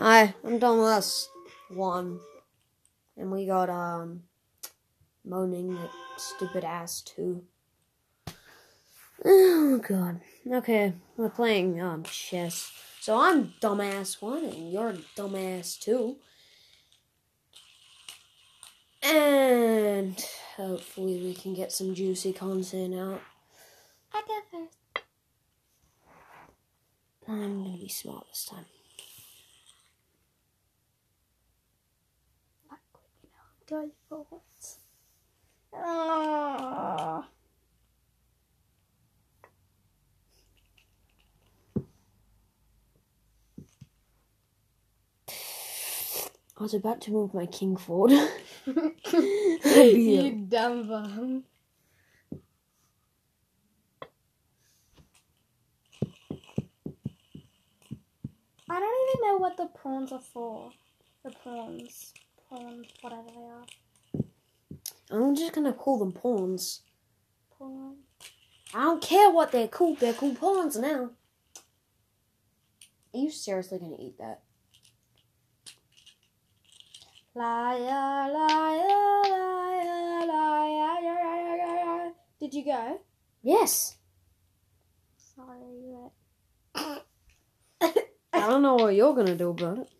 Hi, I'm Dumbass One, and we got um moaning at stupid ass two. Oh god. Okay, we're playing um chess. So I'm dumbass one, and you're dumbass two, and hopefully we can get some juicy content out. I go first. I'm gonna be smart this time. Enough. Go. Oh. I was about to move my king forward. I'd be a- you dumb bum. I don't even know what the prawns are for. The prawns. Prawns, whatever they are. I'm just gonna call them pawns. Prawn. I don't care what they're called. They're called pawns now. Are you seriously gonna eat that? Liar, liar, liar, liar, liar, liar. Did you go? Yes. Sorry, I don't know what you're gonna do about it.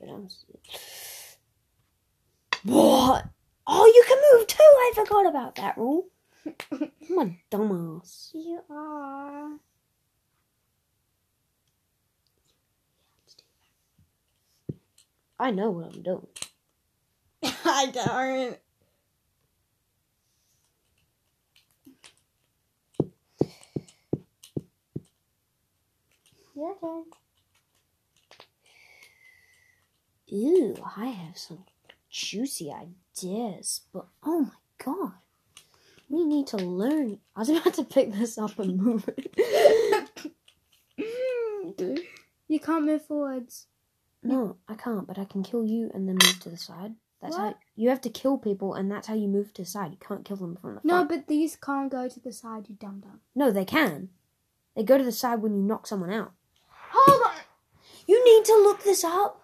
But I'm. What? Oh, you can move too. I forgot about that rule. I'm a dumbass. you are. I know what I'm doing. I don't. Your turn. Ew, I have some juicy ideas, but oh my god. We need to learn. I was about to pick this up and move it. you can't move forwards. no, I can't, but I can kill you and then move to the side. That's how you have to kill people, and that's how you move to the side. You can't kill them from the front. No, but these can't go to the side, you dumb dumb. No, they can. They go to the side when you knock someone out. Hold on! You need to look this up.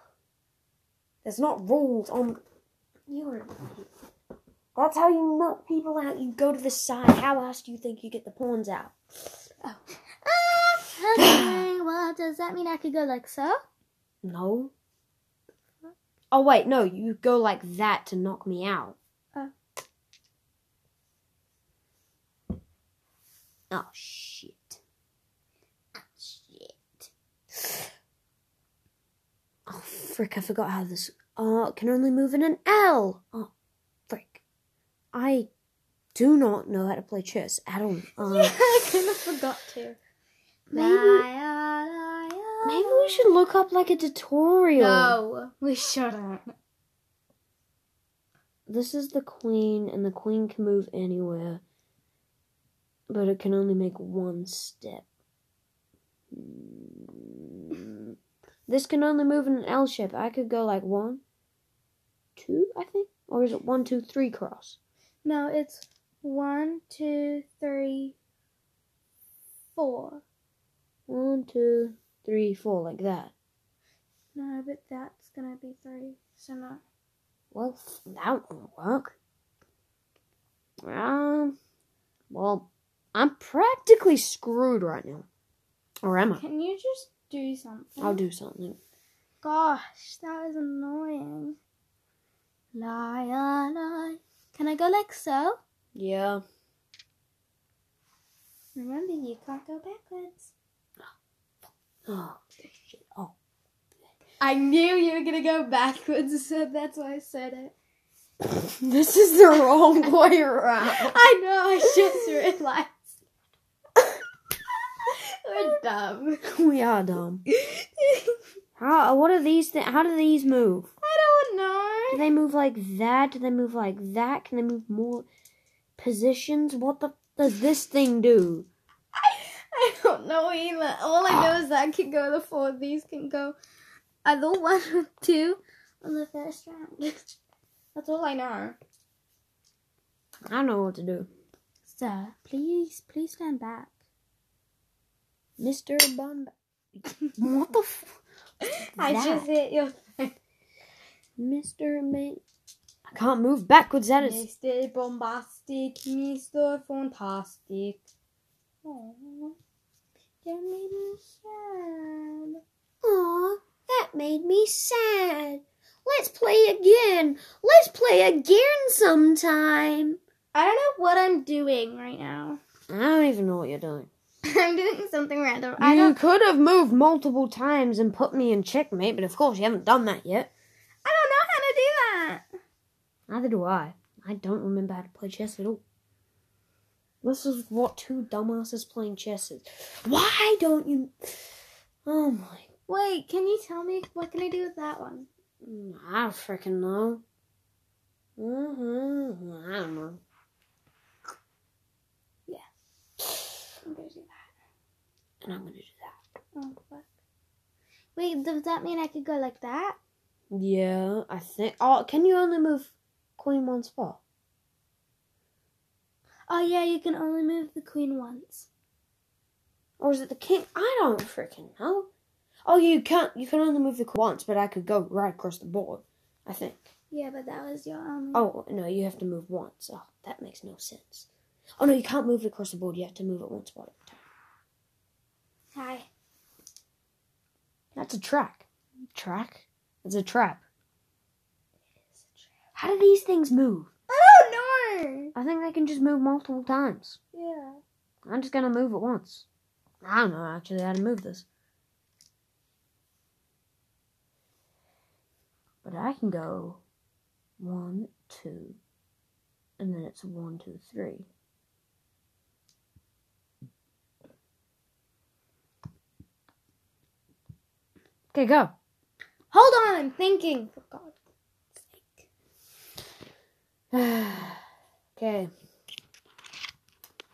There's not rules on. You're. That's how you knock people out. You go to the side. How else do you think you get the pawns out? Ah, okay, well, does that mean I could go like so? No. Oh wait, no. You go like that to knock me out. Oh. Oh shit. Oh, shit. Oh frick! I forgot how this. Uh, can only move in an L. Oh, frick! I do not know how to play chess at all. Uh, I kind of forgot to. Maybe- maybe we should look up like a tutorial. No, we shouldn't. This is the queen, and the queen can move anywhere, but it can only make one step. This can only move in an L shape. I could go like one, two, I think, or is it one, two, three cross? No, it's one, two, three, four. One, two, three, four, like that. No, but that's gonna be three. So no. Well, that won't work. Um, well, I'm practically screwed right now. Or am I? Can you just do something? I'll do something. Gosh, that was annoying. Liar, lie. Can I go like so? Yeah. Remember, you can't go backwards. Oh, oh shit. Oh. I knew you were gonna go backwards, so that's why I said it. this is the wrong way around. I know, I just realized. We're dumb. we are dumb. How? What are these? Th- how do these move? I don't know. Do they move like that? Do they move like that? Can they move more positions? What the does this thing do? I don't know either. All I know is that I can go the four. These can go either one or two on the first round. That's all I know. I don't know what to do. Sir, please, please stand back. Mr. Bun. What the? F- I that? just hit your Mr. Man. I can't move backwards. That is. Mr. Bombastic, Mr. Fantastic. Aww. That made me sad. Aw, that made me sad. Let's play again. Let's play again sometime. I don't know what I'm doing right now. I don't even know what you're doing. I'm doing something random. I You don't. could have moved multiple times and put me in checkmate, but of course you haven't done that yet. I don't know how to do that. Neither do I. I don't remember how to play chess at all. This is what two dumbasses playing chess is. Why don't you? Oh my! Wait, can you tell me what can I do with that one? I don't freaking know. hmm I don't know. I'm gonna do that. And I'm gonna do that. Oh fuck. Wait, does that mean I could go like that? Yeah, I think. Oh, can you only move queen one spot? Oh yeah, you can only move the queen once. Or is it the king? I don't freaking know. Oh, you can't. You can only move the queen once, but I could go right across the board. I think. Yeah, but that was your only. Oh no, you have to move once. Oh, that makes no sense. Oh no, you can't move it across the board. You have to move it once spot at a time. Hi. That's a track. Track? It's a trap. How do these things move? I don't know. I think they can just move multiple times. Yeah. I'm just gonna move it once. I don't know actually how to move this. But I can go one, two, and then it's one, two, three. Okay, go. Hold on, I'm thinking. For God's sake. okay.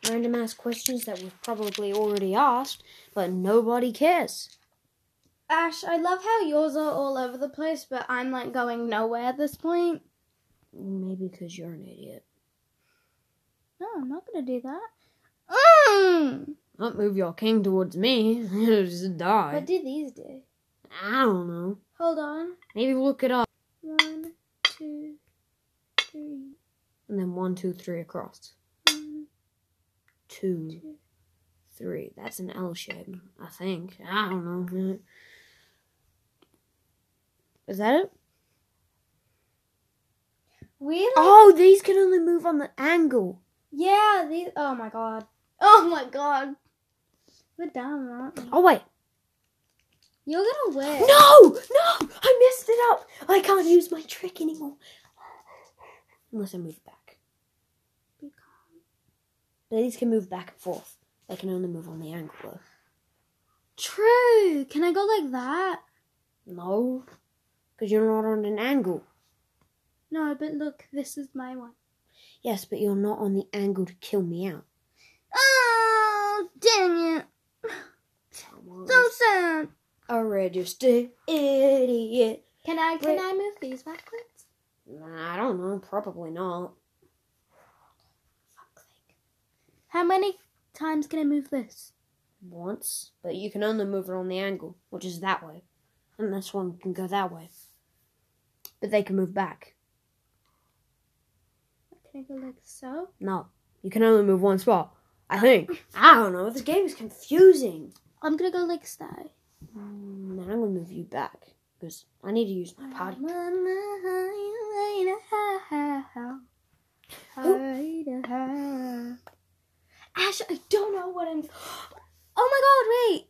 Random ask questions that we've probably already asked, but nobody cares. Ash, I love how yours are all over the place, but I'm like going nowhere at this point. Maybe because you're an idiot. No, I'm not gonna do that. Mm. Don't move your king towards me. It'll just die. What do these do? I don't know. Hold on. Maybe look it up. One, two, three. And then one, two, three across. One, Two, two. three. That's an L shape, I think. I don't know. Is that it? We like, Oh, these can only move on the angle. yeah. These. Oh my god. Oh my god. We're dumb, aren't we? Oh, wait. You're gonna win. No! No! I messed it up! I can't use my trick anymore. Unless I move it back. But these can move back and forth. They can only move on the angle, though. True. Can I go like that? No. Because you're not on an angle. No, but look, this is my one. Yes, but you're not on the angle to kill me out. Oh, dang it. Come on. So sad. A registered idiot. Can I can. I move these backwards? I don't know. Probably not. How many times can I move this? Once. But you can only move it on the angle, which is that way. And this one can go that way. But they can move back. Can I go like so? No. You can only move one spot. I think. I don't know. This game is confusing. I'm gonna go like so. I'm going to move you back. Because I need to use my potty. Ash, I don't know what I'm. Oh my god, wait!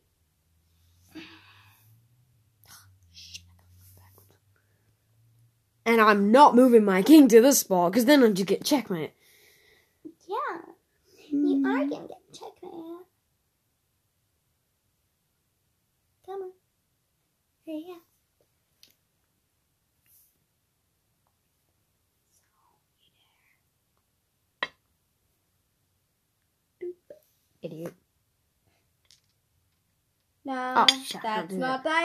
And I'm not moving my king to this spot, because then I'd just get checkmate. Yeah, you are gonna get checkmate. Come on. Hurry up. Idiot. No, Oh, don't that's not diagonal.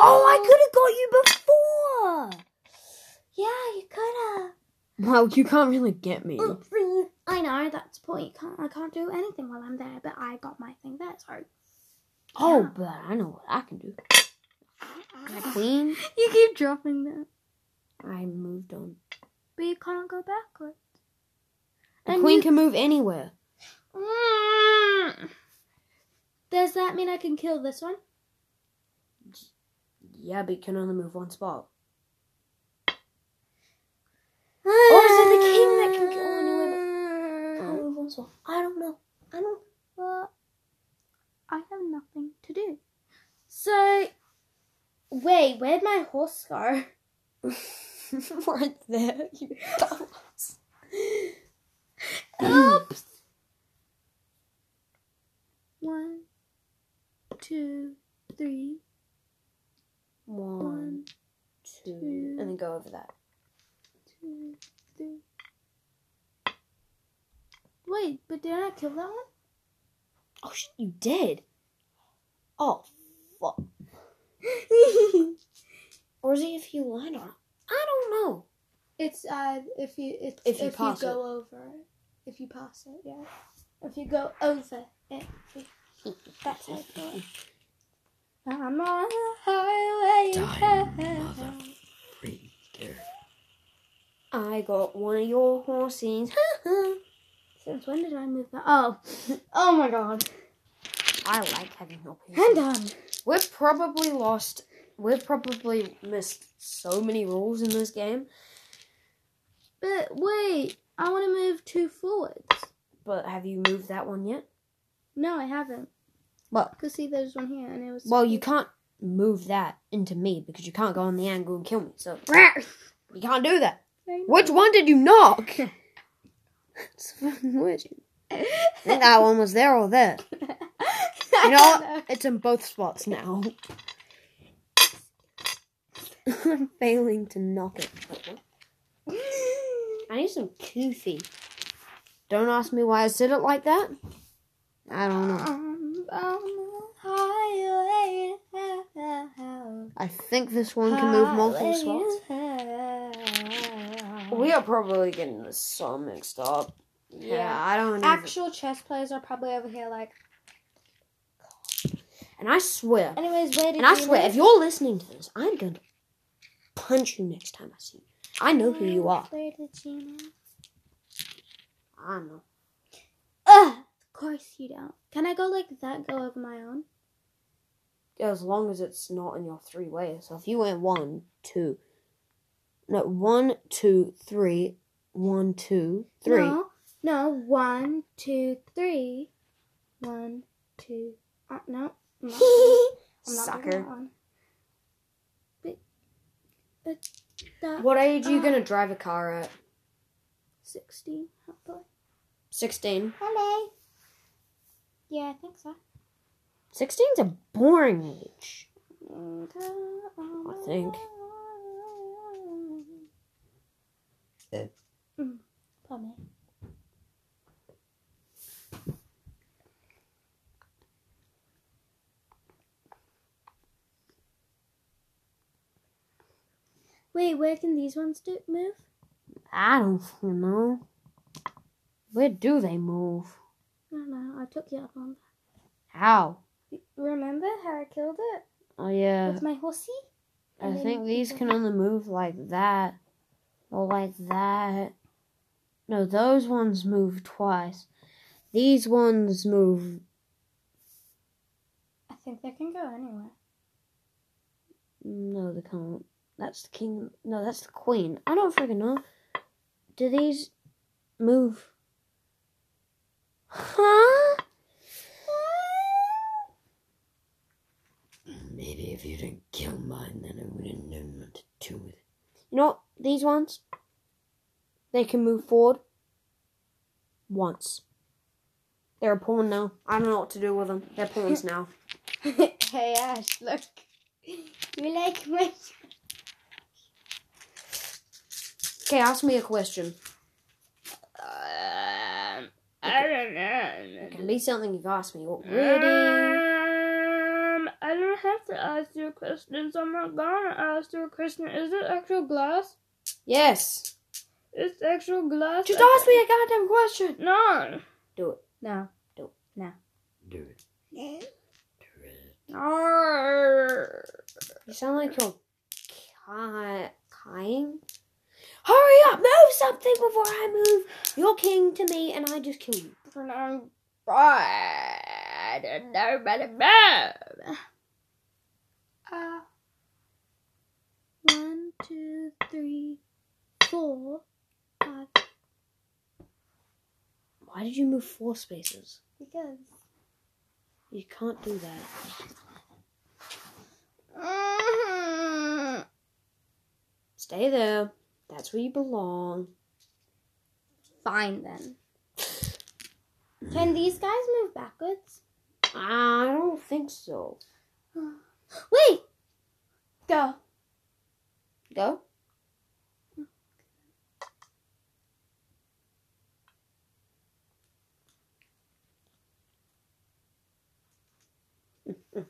Oh, I could have got you before! Yeah, you could have. Well, you can't really get me. I know that's the point. You can't, I can't do anything while I'm there, but I got my thing there. So Oh, Yeah. but I know what I can do. The queen, You keep dropping that. I moved on. But you can't go backwards. The And queen you- can move anywhere. Mm. Does that mean I can kill this one? Yeah, but you can only move one spot. Or is it the king that can go anywhere I'll move one spot. I don't know. I don't. Well, I have nothing to do. So, wait, where'd my horse go? right there, you dumbass. Oops. One, two, three, One, one, two, two. and then go over that. two, three. Wait, but did I kill that one? Oh, sh- you did. Oh, fuck. Or is it if you land on? I don't know. It's uh if you it's If if you you, pass go over it. If you pass it, yeah. If you go over it. That's how I do it. I'm on a highway. Die, I got one of your horses. Since when did I move that? Oh, oh my god! I like having your I'm horses. done. We've probably lost. We've probably missed so many rules in this game. But wait, I want to move two forwards. But have you moved that one yet? No, I haven't. Well, Cause see, there's one here, and it was. well, you can't move that into me because you can't go on the angle and kill me. So you can't do that. Which one did you knock? It's fucking weird. I think that one was there or there. You know what? It's in both spots now. I'm failing to knock it. I need some coffee. Don't ask me why I said it like that. I don't know. I think this one can move multiple spots. We are probably getting this so mixed up. Yeah, Yeah. I don't even. Actual chess players are probably over here, like. And I swear, Anyways, where and I swear, live? if you're listening to this, I'm going to punch you next time I see you. I know who you are. Where did you live? I don't know. Ugh, of course you don't. Can I go like that? Go over my own? As long as it's not in your three ways. So if you went one, two, no, one, two, three, one, two, three. No, no. One, two, three. One, two. Uh, no. I'm not, I'm not doing Sucker. that one. But, but that What age are you Uh, gonna drive a car at? sixteen. Hopefully. Sixteen. Hello. Yeah, I think so. 16's a boring age. I think. Mm, Pardon me. Wait, where can these ones do move? I don't know. Where do they move? I don't know. I took the other one. How? Remember how I killed it Oh yeah. with my horsey? I think these can only move like that. Or like that. No, those ones move twice. These ones move. I think they can go anywhere. No, they can't. That's the king. No, that's the queen. I don't freaking know. Do these move? Huh? Maybe if you didn't kill mine, then I wouldn't know what to do with it. You know what? These ones, they can move forward once. They're a pawn now. I don't know what to do with them. They're pawns now. hey Ash, look. You like my Okay, ask me a question. Um, I don't know. It can be something you've asked me already. Um, I don't have to ask you a question, so I'm not gonna ask you a question. Is it actual glass? Yes. It's actual glass. Just ask me a goddamn question. No. Do it. No. Do it. No. Do it. Arr. You sound like you're ki- kying. Hurry up, move something before I move. You're king to me, and I just kill you. And I'm fried and nobody move. Uh, one, two, three, four, five. Why did you move four spaces? Because. You can't do that. Mhm. Stay there. That's where you belong. Fine then. Can these guys move backwards? I don't think so. Wait! Go. Go.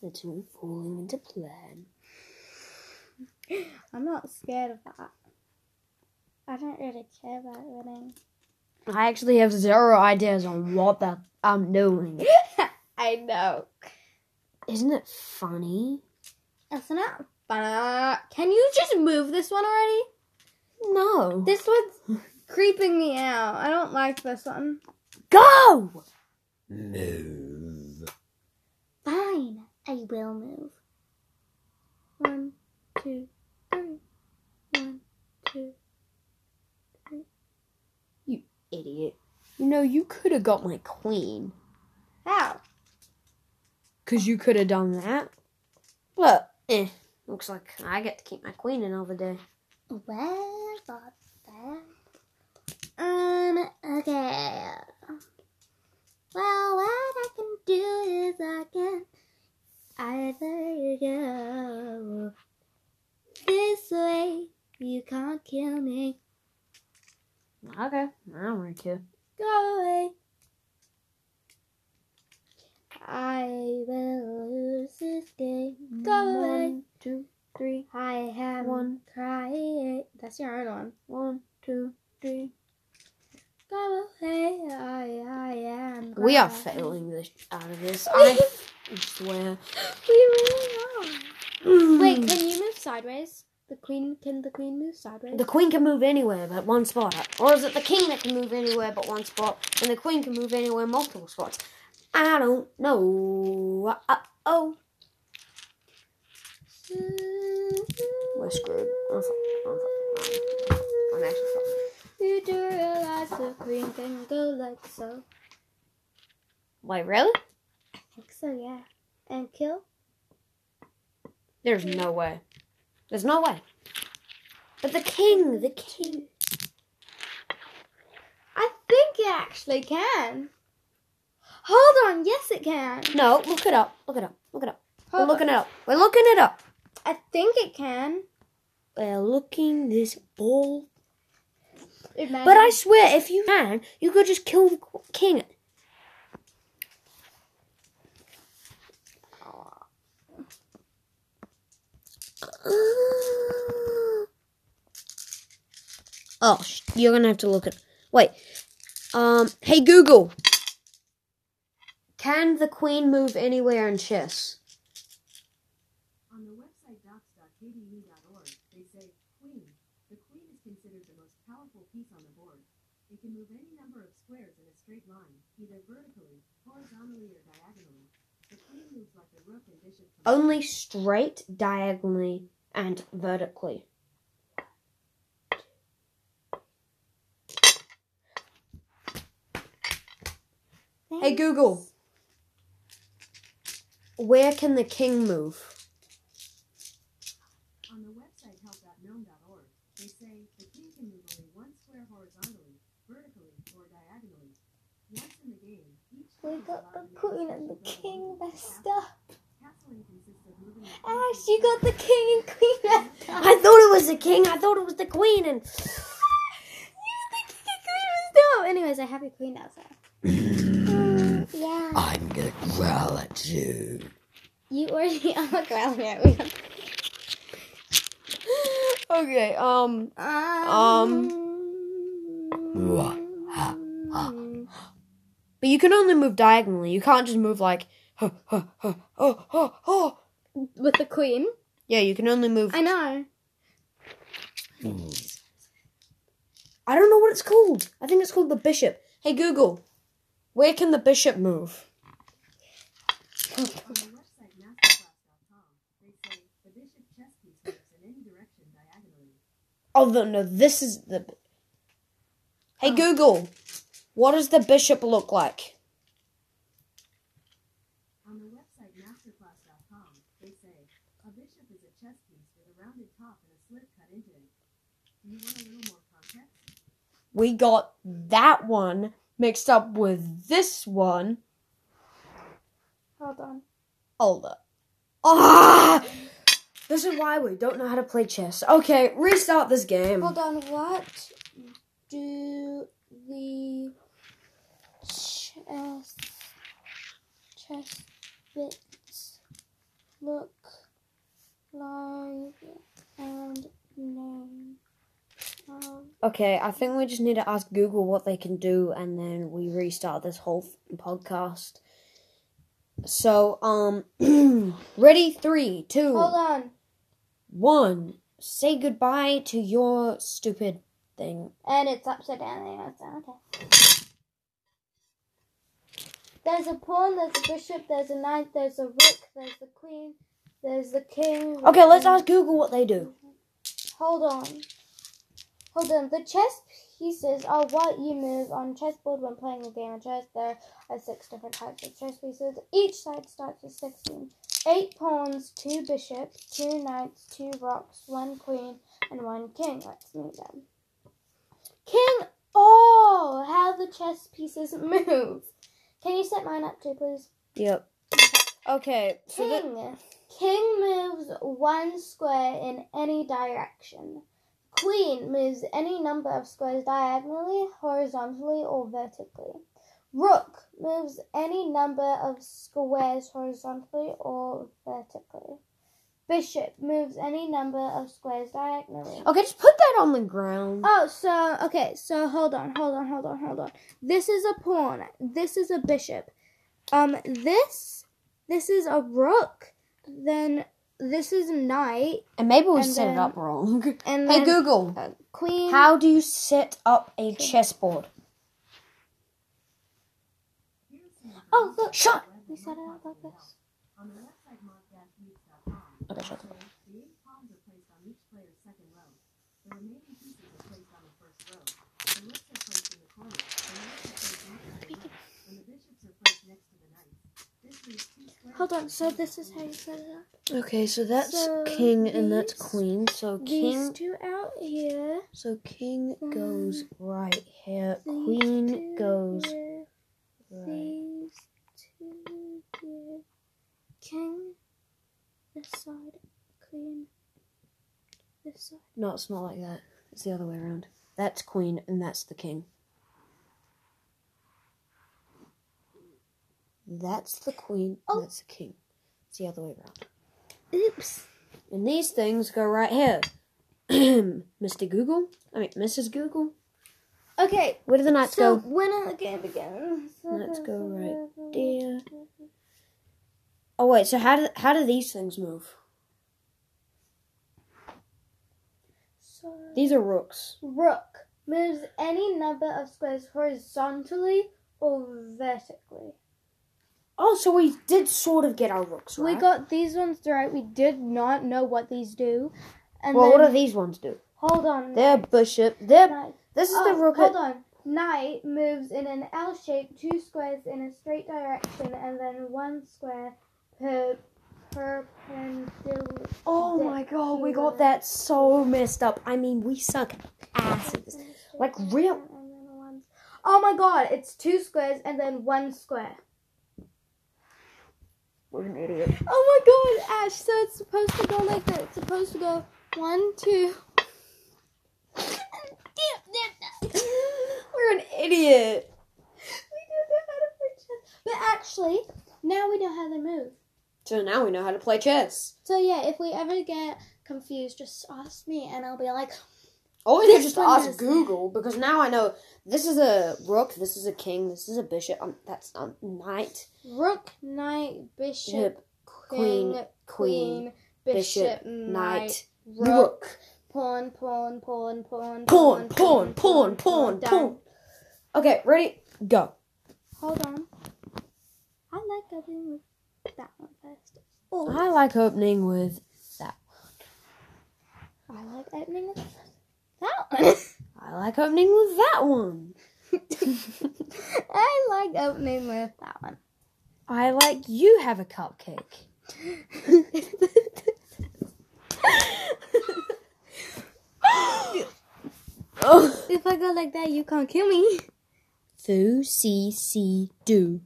It's all falling into plan. I'm not scared of that. I don't really care about winning. I actually have zero ideas on what that I'm doing. I know. Isn't it funny? Isn't it fun? Can you just move this one already? No. This one's creeping me out. I don't like this one. Go! Move. Fine, I will move. One, two, three. One, two. Idiot. You know, you could have got my queen. How? Because you could have done that. But, eh. Looks like I get to keep my queen another day. Well, got that. Um, okay. Well, what I can do is I can either go this way. You can't kill me. Okay. I don't really care. Go away. I will lose this game. Go away. One, two, three. I have One. cry. That's your own one. One, two, three. Go away. I, I am. We are failing this out of this. I swear. We really are. Wait, can you move sideways? The queen can the queen move sideways? The queen can move anywhere but one spot. Or is it the king that can move anywhere but one spot? And the queen can move anywhere multiple spots? I don't know. Uh oh. We're screwed. I'm, I'm, I'm actually fucked. You do realize the queen can go like so? Wait, really? I think so, yeah. And kill? There's no way. There's no way. But the king, the king. It actually can. Hold on, yes it can. No, look it up. Look it up. Look it up. We're looking on. it up. We're looking it up. I think it can. We're looking this ball. Imagine. But I swear, if you can, you could just kill the king. Oh, sh- you're gonna have to look at. Wait. Um. Hey Google. Can the queen move anywhere in chess? On the website docs.kde.org, they say, Queen. The queen is considered the most powerful piece on the board. It can move any number of squares in a straight line, either vertically, horizontally, or diagonally. The queen moves like the rook and bishop. Only straight, diagonally, and vertically. Hey Google. Where can the king move? On the website help.gnome.org, they say the king can move only one square horizontally, vertically, or diagonally. Once in the game, each We got the to make a queen and the king level. messed up. Castling consists of moving the Ash, you got the king and queen. I thought it was the king. I thought it was the queen. And you think the queen messed up. Anyways, I have your queen now, so. Yeah. I'm gonna growl at you. You already are growling at me. okay. Um. um. Ha. But you can only move diagonally. You can't just move like huh, huh, huh, oh, oh, oh. with the queen. Yeah, you can only move. I know. I don't know what it's called. I think it's called the bishop. Hey Google, where can the bishop move? On the website masterclass.com, they say the bishop chess piece moves in any direction diagonally. Oh no, no, this is the. Hey Google, what does the bishop look like? On the website masterclass.com, they say a bishop is a chess piece with a rounded top and a slit cut into it. Do you want a little more context? We got that one mixed up with this one. Hold on. Hold up. Ah! This is why we don't know how to play chess. Okay, restart this game. Hold on. What do the chess chess bits look like and name? Okay, I think we just need to ask Google what they can do, and then we restart this whole f- podcast. So, um, ready? Three, two, hold on. one. Say goodbye to your stupid thing. And it's upside down. Okay. There's a pawn, there's a bishop, there's a knight, there's a rook, there's the queen, there's the king. Okay, let's ask Google what they do. Hold on. Hold on. The chess pieces are what you move on chessboard when playing a game of chess. There are six different types of chess pieces. Each side starts with 16. Eight pawns, two bishops, two knights, two rooks, one queen, and one king. Let's meet them. King! Oh, how the chess pieces move. Can you set mine up too, please? Yep. Okay, so. King. King moves one square in any direction. Queen moves any number of squares diagonally, horizontally, or vertically. Rook moves any number of squares horizontally or vertically. Bishop moves any number of squares diagonally. Okay, just put that on the ground. Oh, so okay, so hold on, hold on, hold on, hold on. This is a pawn. This is a bishop. Um, this, this is a rook. Then this is a knight, And maybe we and set it up wrong. and hey then Google, a queen. how do you set up a chessboard? Oh, look, Shut. we set it up like this. On the website mod-meets.com, Okay, shut say the eight pawns are placed on each player's second row. The remaining pieces are placed on the first row. The rooks are placed in the corner. The knights are placed next to the rooks, and the bishops are placed next to the knights. This leaves two squares. Hold on. So this is how you set it up. Okay, so that's So king and that's queen. So king. These two out here. so king goes right here. Queen goes here, right. These two here. King. This side. Queen. This side. No, it's not like that. It's the other way around. That's queen and that's the king. That's the queen Oh. that's the king. It's the other way around. Oops. And these things go right here. Mr. Google? I mean, Mrs. Google? Okay. Where do the knights go? so go? when the game begins. Let's go right there. Oh wait, so how do how do these things move? So These are rooks. rook moves any number of squares horizontally or vertically. Oh, so we did sort of get our rooks right. We got these ones right. We did not know what these do. And well, then, what do these ones do? hold on. They're bishop. They're Knight. this is Oh, the rook. hold on. Knight moves in an L shape, two squares in a straight direction, and then one square per perpendicular. Oh my god, we got that so messed up. I mean, we suck ass at this. Like real. And then one- Oh my god, it's two squares and then one square. We're an idiot. Oh my god, Ash, so it's supposed to go like that. It's supposed to go one, two. We're an idiot. We don't know how to play chess. But actually, now we know how they move. So now we know how to play chess. So yeah, if we ever get confused, just ask me and I'll be like, Or could just one ask Google because now I know this is a rook, this is a king, this is a bishop. Um, that's a knight, Rook, knight, bishop, queen, queen, queen, bishop, bishop, knight, rook, rook, pawn, pawn, pawn, pawn, pawn, pawn, pawn, pawn, pawn. Okay, ready? Go. Hold on. I like opening with that one first. Oh, I like opening with that. I like opening with that one. I like opening with that one. I like opening with that one. I like you have a cupcake. oh. If I go like that, you can't kill me. Foo, see, see, do.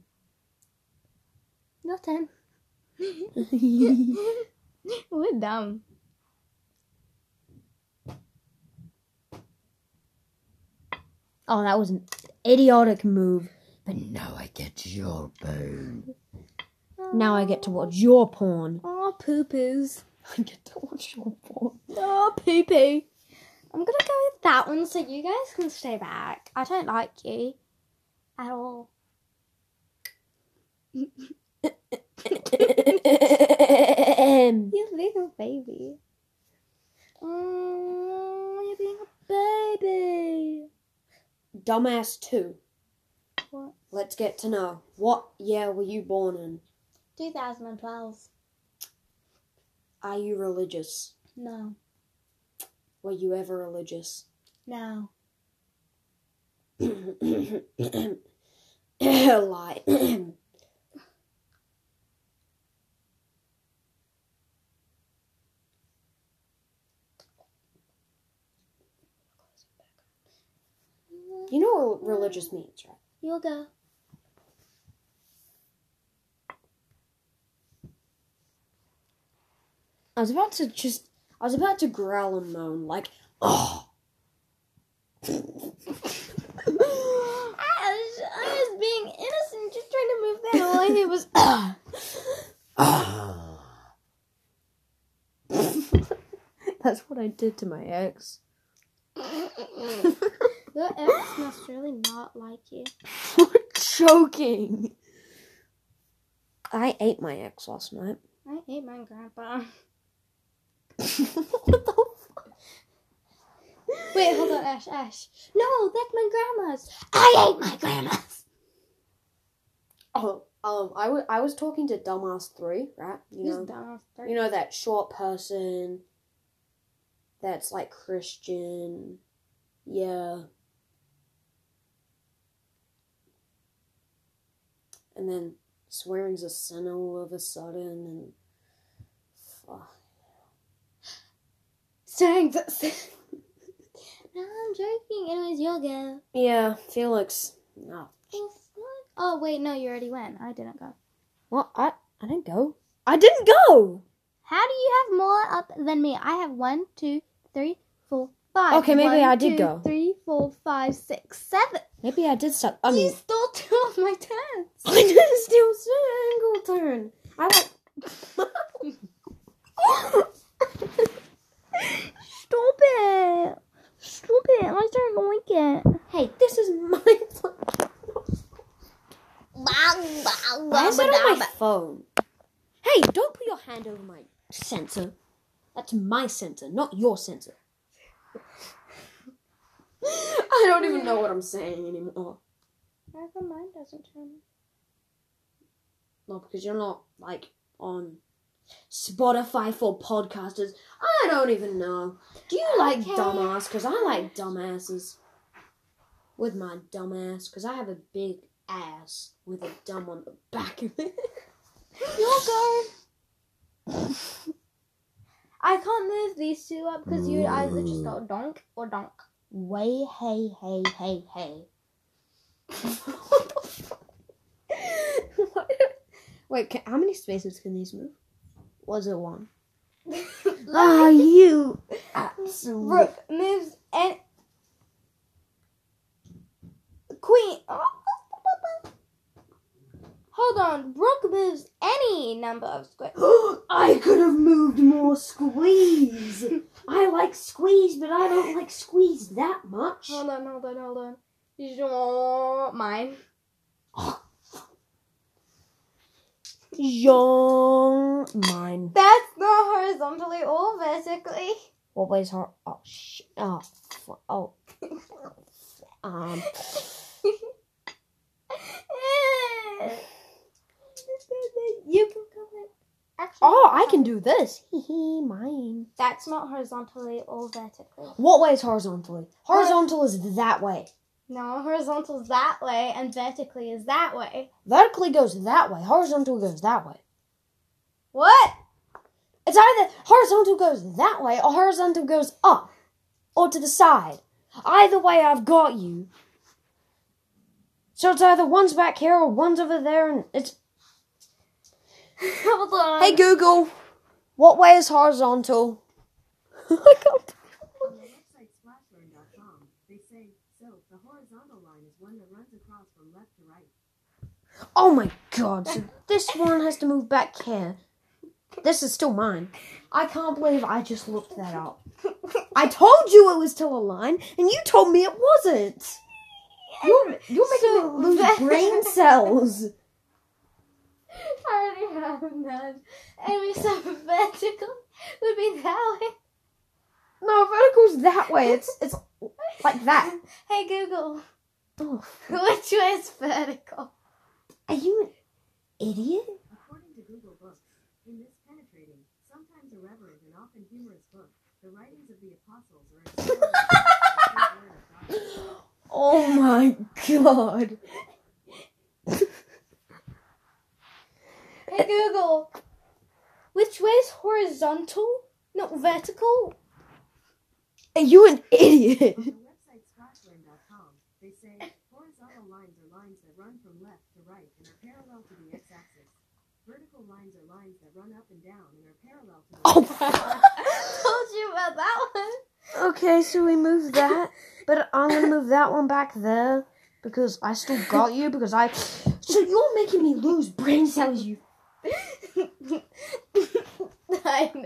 Turn. We're dumb. Oh, that was an idiotic move. But now I get your bone. Now I get to watch your porn. Oh, poo poos. I get to watch your porn. Oh, poo poo. I'm gonna go with that one so you guys can stay back. I don't like you at all. You're being a baby. Oh, you're being a baby. Dumbass 2. What? Let's get to know. What year were you born in? 2012. Are you religious? No. Were you ever religious? No. Lie. you know what religious means, right? You'll go. I was about to just. I was about to growl and moan, like, oh. I was, I was being innocent, just trying to move that. All I hear was. Ah. That's what I did to my ex. Your ex must really not like you. Choking. I ate my ex last night. I ate my grandpa. what the fuck? Wait, hold on, Ash, Ash. No, that's my grandma's. I ate my grandma's. Oh, um, I wa- I was talking to Dumbass 3, right? You Who's know, dumb? you know that short person that's like Christian. Yeah. And then swearing's a sin all of a sudden and fuck. Saying that. no, I'm joking. It was yoga. Yeah, Felix. No. Oh wait, no, you already went. I didn't go. Well, I I didn't go. I didn't go. How do you have more up than me? I have one, two, three, four, five. Okay, maybe One, I did two, go. Three, four, five, six, seven. Maybe I did start. I you stole two of my turns. I didn't steal single turn. I like. Stop it! Stop it! I don't like it. hey, this is my. Why is it on my phone? Hey, don't put your hand over my sensor. That's my sensor, not your sensor. I don't even know what I'm saying anymore. How come mine doesn't turn? No, because you're not like on Spotify for podcasters. I don't even know. Do you like Okay. dumbass? Because I like dumbasses. With my dumbass, because I have a big ass with a dumb on the back of it. Your go. I can't move these two up because you either just go donk or donk. Way, hey, hey, hey, hey. what the fuck? Wait, can, how many spaces can these move? Was it one? Ah, you absolute. Rook moves and queen. Hold Hold on. Brooke moves any number of squares. I could have moved more squeeze. I like squeeze, but I don't like squeeze that much. Hold on, hold on, hold on. Your- Mine. Young mine. That's not horizontally or vertically. What ways are? Oh sh. Oh. fu- Oh. Um. you can go in. Actually, Oh, I can do this. Hee hee. Mine. That's not horizontally or vertically. What way is horizontally? Horizontal is that way. No, horizontal is that way, and vertically is that way. Vertically goes that way. Horizontal goes that way. What? It's either horizontal goes that way or horizontal goes up or to the side. Either way, I've got you. So it's either one's back here or one's over there, and it's. Hold on. Hey Google, what way is horizontal? I can't- On the website splashlearn.com, they say, so the horizontal line is one that runs across from left to right. oh my god! So this one has to move back here. This is still mine. I can't believe I just looked that up. I told you it was still a line, and you told me it wasn't. You're you're making So me lose brain cells. I already have none. Anyway, so vertical would be that way. No, vertical's that way. It's it's like that. Hey Google, Oh, which way is vertical? are you an idiot? According to Google Books, in this penetrating, sometimes irreverent and often humorous book, the writings of the apostles are explored in the word of God. Oh my god. Hey Google, which way is horizontal? Not vertical. Are you an idiot? On the website splashlearn.com, they say horizontal lines are lines that run from left to right and are parallel to the x-axis. Vertical lines are lines that run up and down and are parallel to the Oh. Told you about that one. Okay, so we move that, but I'm gonna move that one back there because I still got you because I. So you're making me lose brain cells, you. I,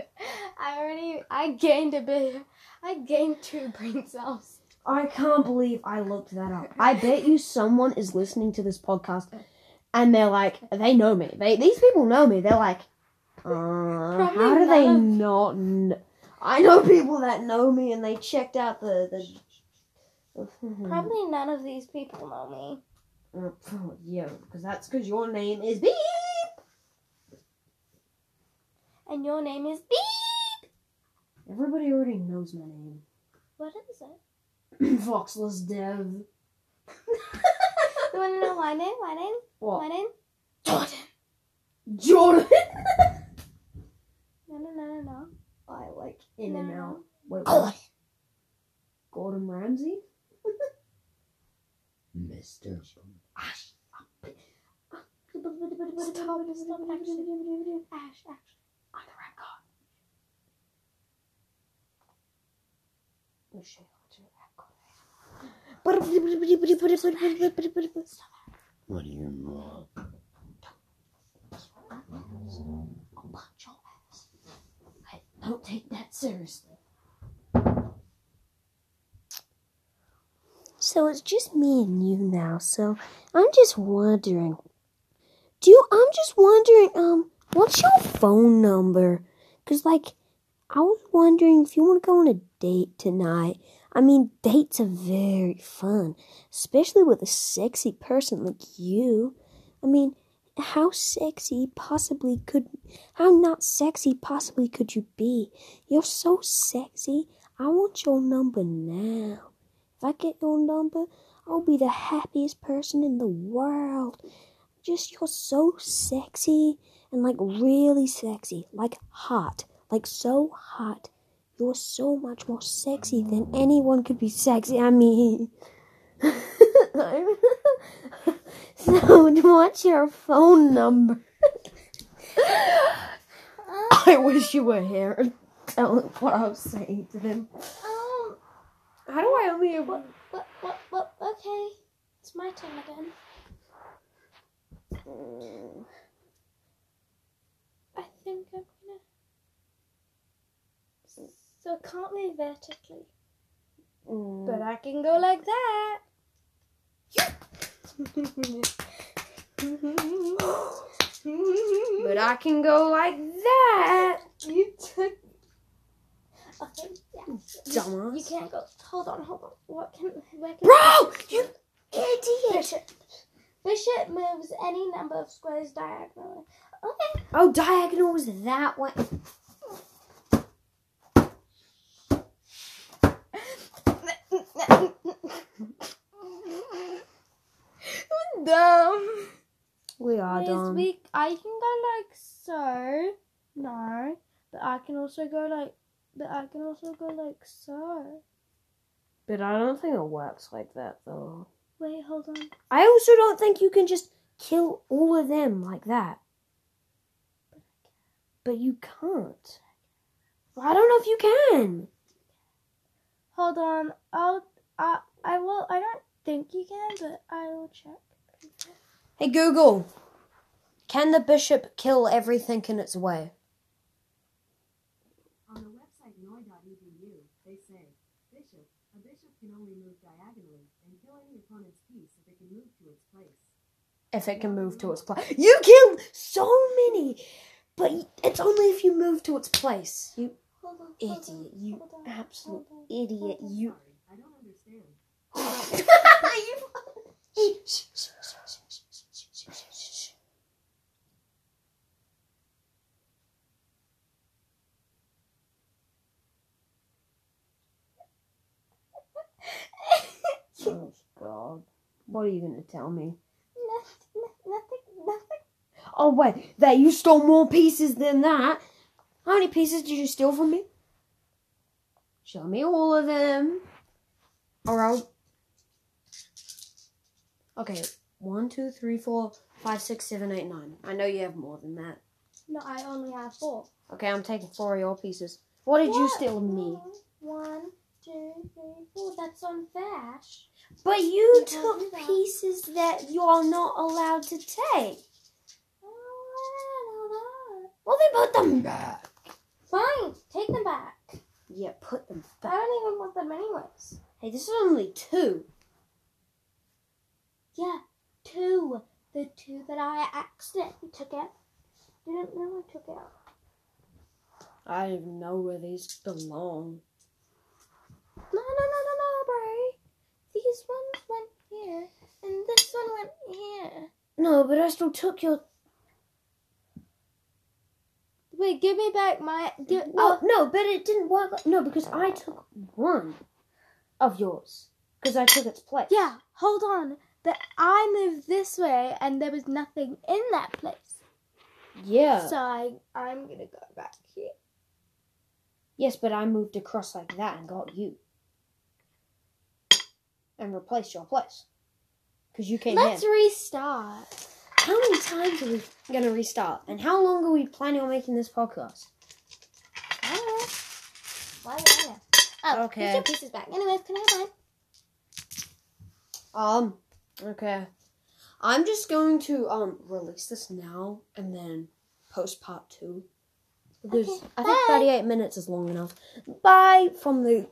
I already I gained a bit. I gained two brain cells. I can't believe I looked that up. I bet you someone is listening to this podcast and they're like, they know me. They these people know me. They're like, uh, how do they not? Kn-? I know people that know me and they checked out the the. Probably none of these people know me. Uh, oh, yeah, because that's because your name is Beep. And your name is Beep. Everybody already knows my name. What is it? Foxless Dev. You want to know my name? My name? What? My name? Jordan. Jordan. No, no, no, no, no. I like in No, and no, out. no. Wait, what? Gordon Ramsay. Mr. Stop, stop, actually. Ash, Ash. I'm the rap god. Oh shit, what's your rap god? What do you want? I'll punch your ass. Hey, don't take that seriously. So it's just me and you now. So I'm just wondering. Do you? I'm just wondering. Um, what's your phone number? Cause like, I was wondering if you want to go on a date tonight. I mean, dates are very fun, especially with a sexy person like you. I mean, how sexy possibly could how not sexy possibly could you be? You're so sexy. I want your number now. If I get your number, I'll be the happiest person in the world. Just you're so sexy and like really sexy, like hot, like so hot. You're so much more sexy than anyone could be sexy. I mean, so what's your phone number? I wish you were here and tell what I was saying to them. Um, How do I only have what, what, what, what, okay. It's my turn again. Mm. I think I'm gonna. So it can't be vertically, Mm. but I can go like that. But I can go like that. You took. Okay, yeah. Dumbass. You can't go. Hold on, hold on. What can? Where can? Bro, you idiot. Bishop. Bishop moves any number of squares diagonally. Okay. Oh, diagonal is that way. Dumb. We are Yes, done. we. I can go like so. No, but I can also go like. But I can also go like so. But I don't think it works like that though. Wait, hold on. I also don't think you can just kill all of them like that. But you can't. I don't know if you can. Hold on. I'll. I. I will. I don't think you can, but I will check. Hey Google, can the bishop kill everything in its way? On the website noi.edu, they say, Bishop, a bishop can only move diagonally and kill any opponent's piece if it can move to its place. If it can move to its place. You killed so many, but it's only if you move to its place. You Hold on. hold idiot. You absolute idiot. You. I don't understand. Oh God! What are you gonna tell me? Nothing. Nothing. Nothing. Oh wait, that you stole more pieces than that. How many pieces did you steal from me? Show me all of them. Or I'll. Okay, one, two, three, four, five, six, seven, eight, nine. I know you have more than that. No, I only have four. Okay, I'm taking four of your pieces. What did you steal from me? One, two, three, four. That's unfair. But you You took pieces that you're not allowed to take. Well, they put them back. Fine, take them back. Yeah, put them back. I don't even want them anyways. Hey, this is only two. Yeah, two. The two that I accidentally took out. Didn't know I took out. I don't even know where these belong. No, no, no, no, no, Bray. These ones went here, and this one went here. No, but I still took your. Wait, give me back my. Give, No, oh, no, but it didn't work. No, because I took one of yours. Because I took its place. Yeah, hold on. That I moved this way, and there was nothing in that place. Yeah. So I, I'm gonna go back here. Yes, but I moved across like that and got you. And replaced your place. Because you came in. Let's in. restart. How many times are we going to restart? And how long are we planning on making this podcast? I don't know. Why would I know? Oh, Okay. Here's your pieces back. Anyways, can I have mine? Um, okay. I'm just going to um release this now and then post part two. Because Okay, I think bye. 38 minutes is long enough. Bye from the.